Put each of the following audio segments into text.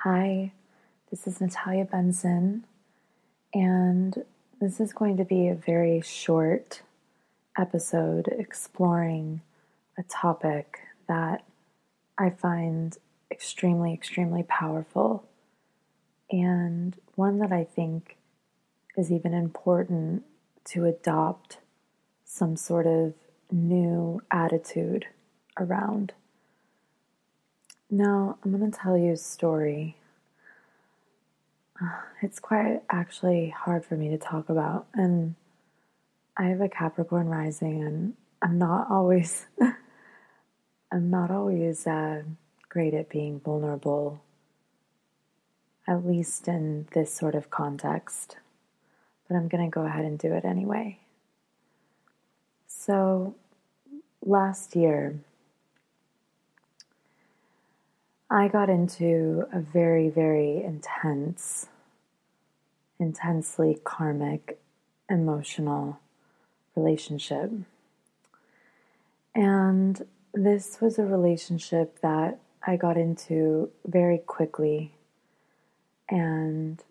Hi, this is Natalia Benson, and this is going to be a very short episode exploring a topic that I find extremely, extremely powerful, and one that I think is even important to adopt some sort of new attitude around. Now, I'm going to tell you a story. It's quite actually hard for me to talk about, and I have a Capricorn rising, and I'm not always, I'm not always uh, great at being vulnerable, at least in this sort of context. But I'm going to go ahead and do it anyway. So, last year, I got into a very, very intense, intensely karmic, emotional relationship. And this was a relationship that I got into very quickly. And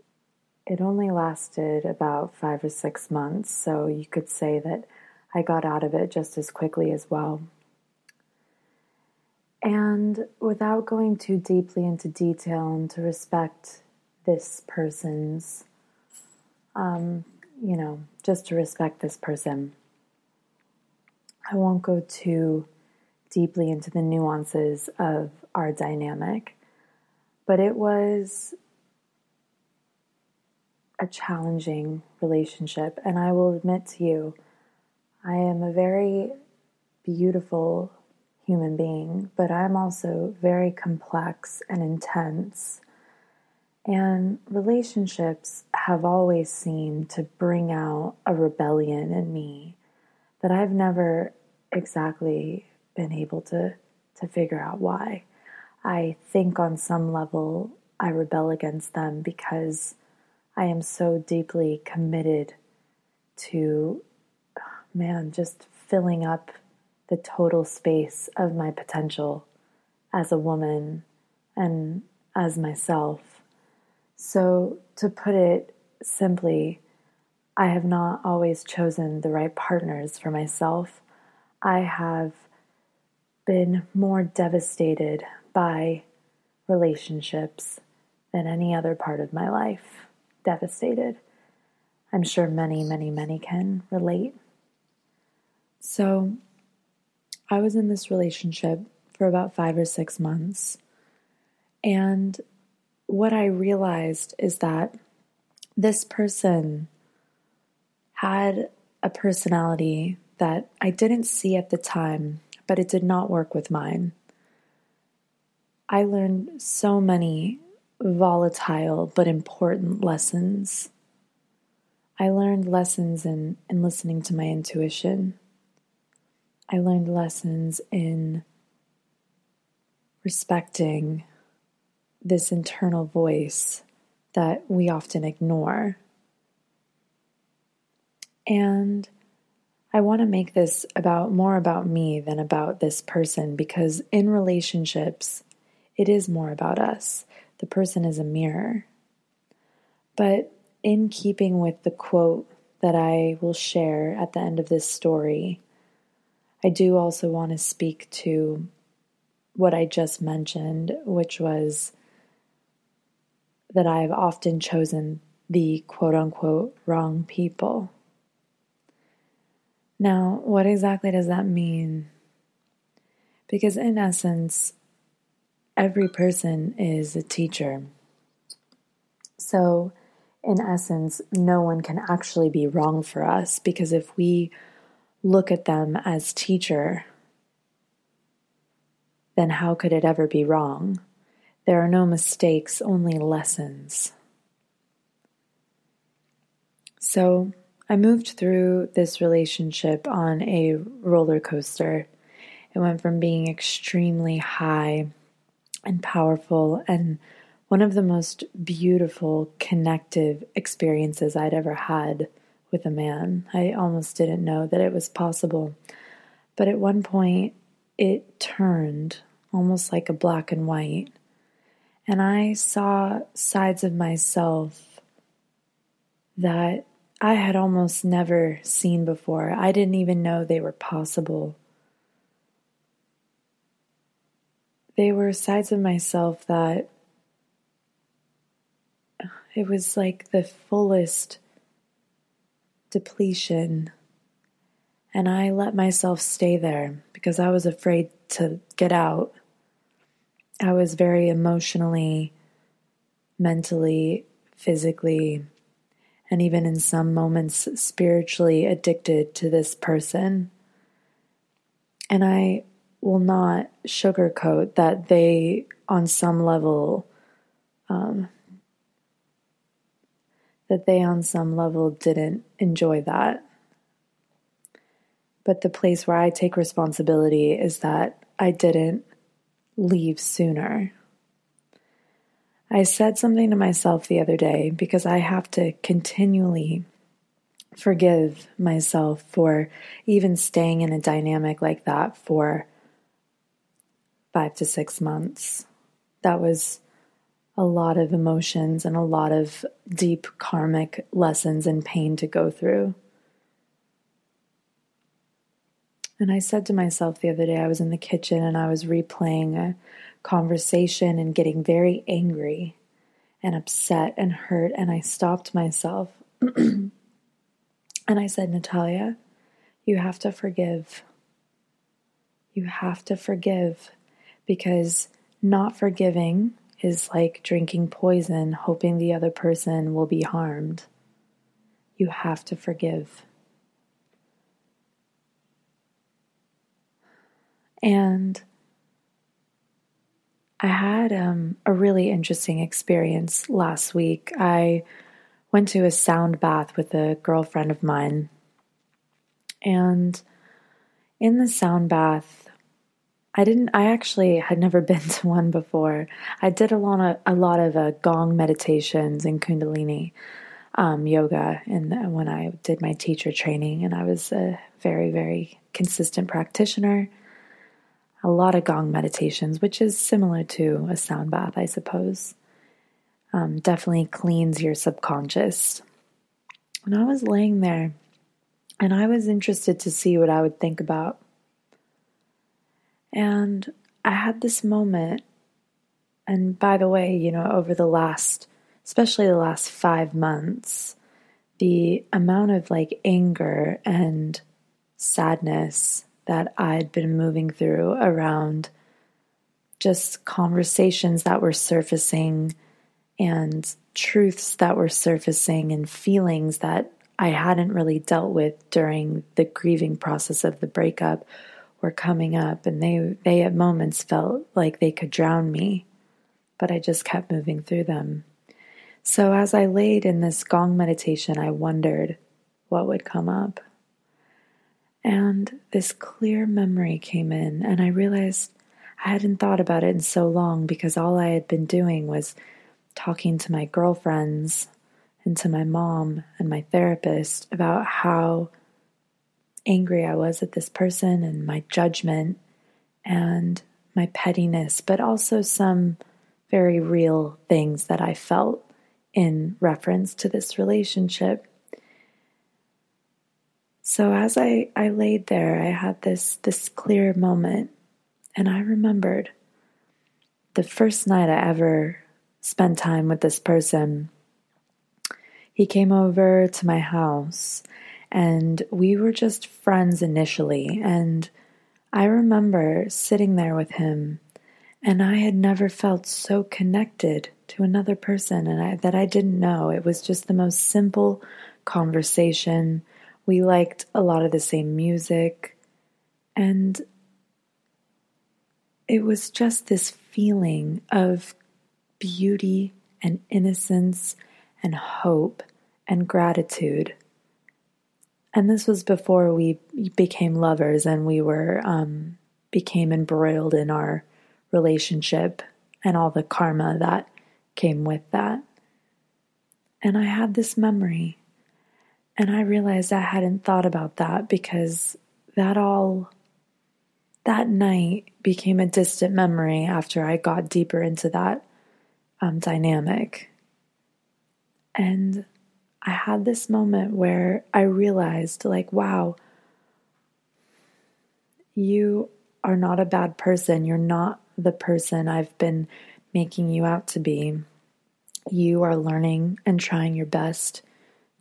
it only lasted about five or six months. So you could say that I got out of it just as quickly as well. And without going too deeply into detail and to respect this person's, um, you know, just to respect this person, I won't go too deeply into the nuances of our dynamic. But it was a challenging relationship. And I will admit to you, I am a very beautiful human being, but I'm also very complex and intense. And relationships have always seemed to bring out a rebellion in me that I've never exactly been able to, to figure out why. I think on some level I rebel against them because I am so deeply committed to, man, just filling up the total space of my potential as a woman and as myself. So, to put it simply, I have not always chosen the right partners for myself. I have been more devastated by relationships than any other part of my life. Devastated. I'm sure many, many, many can relate. So, I was in this relationship for about five or six months. And what I realized is that this person had a personality that I didn't see at the time, but it did not work with mine. I learned so many volatile but important lessons. I learned lessons in, in listening to my intuition. I learned lessons in respecting this internal voice that we often ignore. And I want to make this about more about me than about this person because in relationships, it is more about us. The person is a mirror. But in keeping with the quote that I will share at the end of this story, I do also want to speak to what I just mentioned, which was that I've often chosen the quote unquote wrong people. Now, what exactly does that mean? Because, in essence, every person is a teacher. So, in essence, no one can actually be wrong for us because if we look at them as teacher, then how could it ever be wrong? There are no mistakes, only lessons. So I moved through this relationship on a roller coaster. It went from being extremely high and powerful and one of the most beautiful connective experiences I'd ever had with a man. I almost didn't know that it was possible. But at one point, it turned almost like a black and white. And I saw sides of myself that I had almost never seen before. I didn't even know they were possible. They were sides of myself that it was like the fullest depletion. And I let myself stay there because I was afraid to get out. I was very emotionally, mentally, physically, and even in some moments spiritually addicted to this person. And I will not sugarcoat that they, on some level, um, that they, on some level, didn't enjoy that. But the place where I take responsibility is that I didn't leave sooner. I said something to myself the other day because I have to continually forgive myself for even staying in a dynamic like that for five to six months. That was a lot of emotions and a lot of deep karmic lessons and pain to go through. And I said to myself the other day, I was in the kitchen and I was replaying a conversation and getting very angry and upset and hurt. And I stopped myself and I said, Natalia, you have to forgive. You have to forgive because not forgiving is like drinking poison, hoping the other person will be harmed. You have to forgive. And I had um, a really interesting experience last week. I went to a sound bath with a girlfriend of mine. And in the sound bath, I didn't, I actually had never been to one before. I did a lot of, a lot of uh, gong meditations and Kundalini um, yoga and when I did my teacher training, and I was a very, very consistent practitioner a lot of gong meditations, which is similar to a sound bath, I suppose. Um, definitely cleans your subconscious. And I was laying there and I was interested to see what I would think about. And I had this moment, and by the way, you know, over the last, especially the last five months, the amount of like anger and sadness that I'd been moving through around just conversations that were surfacing and truths that were surfacing and feelings that I hadn't really dealt with during the grieving process of the breakup were coming up and they they at moments felt like they could drown me but I just kept moving through them. So as I laid in this gong meditation I wondered what would come up. And this clear memory came in, and I realized I hadn't thought about it in so long because all I had been doing was talking to my girlfriends and to my mom and my therapist about how angry I was at this person and my judgment and my pettiness, but also some very real things that I felt in reference to this relationship. So as I, I laid there, I had this this clear moment, and I remembered the first night I ever spent time with this person. He came over to my house, and we were just friends initially. And I remember sitting there with him, and I had never felt so connected to another person, and I, that I didn't know. It was just the most simple conversation we liked a lot of the same music. And it was just this feeling of beauty and innocence and hope and gratitude. And this was before we became lovers and we were um, became embroiled in our relationship and all the karma that came with that. And I had this memory and I realized I hadn't thought about that because that all, that night became a distant memory after I got deeper into that um, dynamic. And I had this moment where I realized, like, wow, you are not a bad person. You're not the person I've been making you out to be. You are learning and trying your best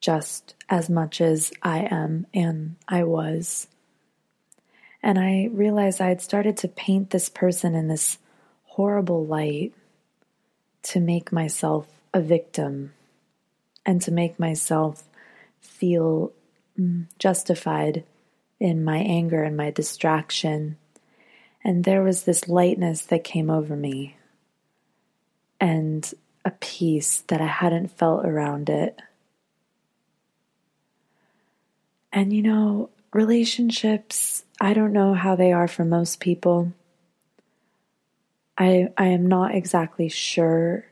just as much as I am and I was. And I realized I had started to paint this person in this horrible light to make myself a victim and to make myself feel mm, justified in my anger and my distraction. And there was this lightness that came over me and a peace that I hadn't felt around it. And you know, relationships, I don't know how they are for most people. I I am not exactly sure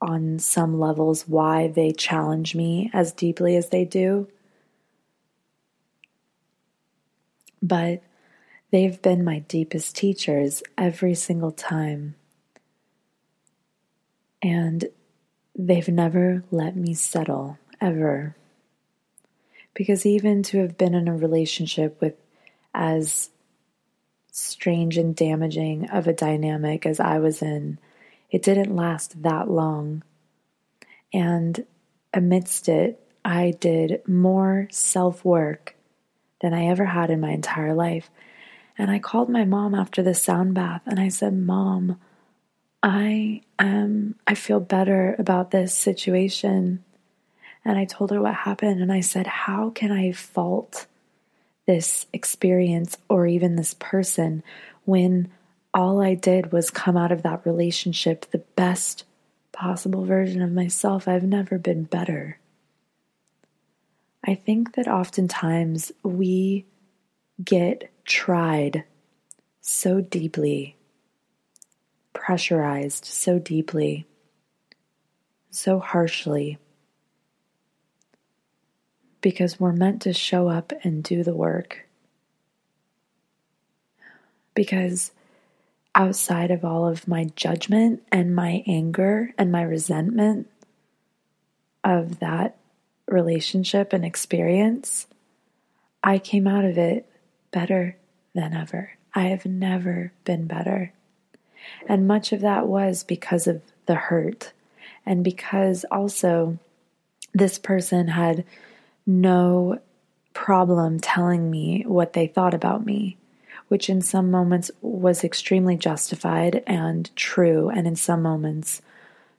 on some levels why they challenge me as deeply as they do. But they've been my deepest teachers every single time. And they've never let me settle, ever. Because even to have been in a relationship with as strange and damaging of a dynamic as I was in, it didn't last that long. And amidst it, I did more self work than I ever had in my entire life. And I called my mom after the sound bath and I said, Mom, I am, I feel better about this situation. And I told her what happened, and I said, How can I fault this experience or even this person when all I did was come out of that relationship the best possible version of myself? I've never been better. I think that oftentimes we get tried so deeply, pressurized so deeply, so harshly because we're meant to show up and do the work. Because outside of all of my judgment and my anger and my resentment of that relationship and experience, I came out of it better than ever. I have never been better. And much of that was because of the hurt, and because also this person had no problem telling me what they thought about me, which in some moments was extremely justified and true, and in some moments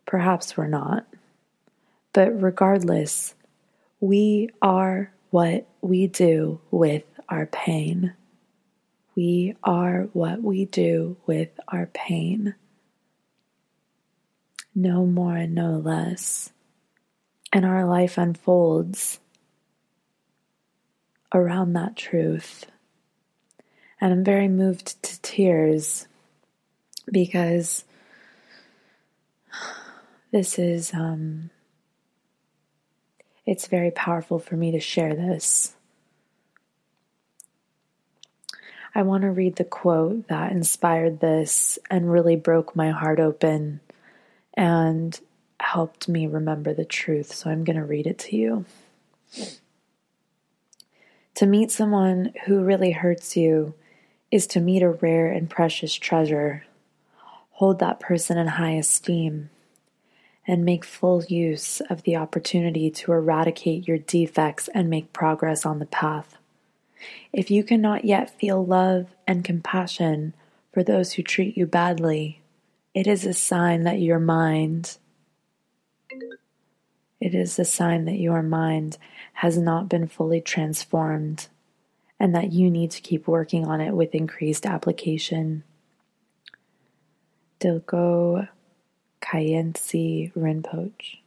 perhaps were not. But regardless, we are what we do with our pain. We are what we do with our pain. No more and no less. And our life unfolds around that truth. And I'm very moved to tears because this is, um, it's very powerful for me to share this. I want to read the quote that inspired this and really broke my heart open and helped me remember the truth. So I'm going to read it to you. To meet someone who really hurts you is to meet a rare and precious treasure. Hold that person in high esteem and make full use of the opportunity to eradicate your defects and make progress on the path. If you cannot yet feel love and compassion for those who treat you badly, it is a sign that your mind it is a sign that your mind has not been fully transformed and that you need to keep working on it with increased application. Dilgo Khyentse Rinpoche.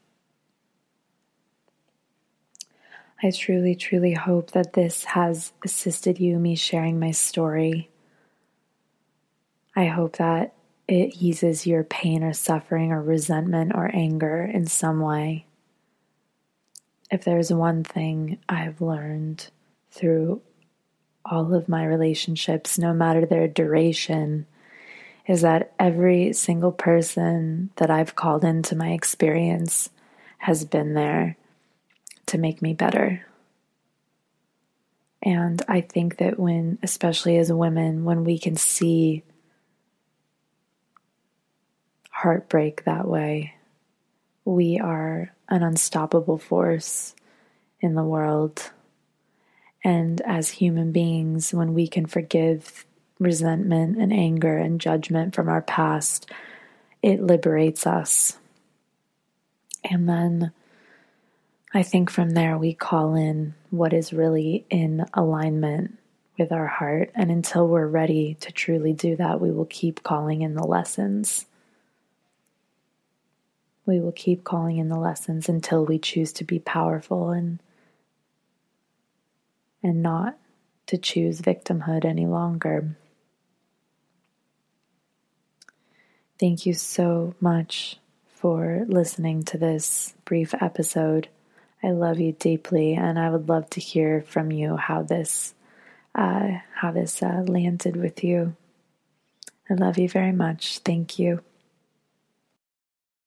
I truly, truly hope that this has assisted you, me sharing my story. I hope that it eases your pain or suffering or resentment or anger in some way if there's one thing I've learned through all of my relationships, no matter their duration, is that every single person that I've called into my experience has been there to make me better. And I think that when, especially as women, when we can see heartbreak that way, we are an unstoppable force in the world. And as human beings, when we can forgive resentment and anger and judgment from our past, it liberates us. And then I think from there we call in what is really in alignment with our heart. And until we're ready to truly do that, we will keep calling in the lessons. We will keep calling in the lessons until we choose to be powerful and and not to choose victimhood any longer. Thank you so much for listening to this brief episode. I love you deeply, and I would love to hear from you how this uh, how this uh, landed with you. I love you very much. Thank you.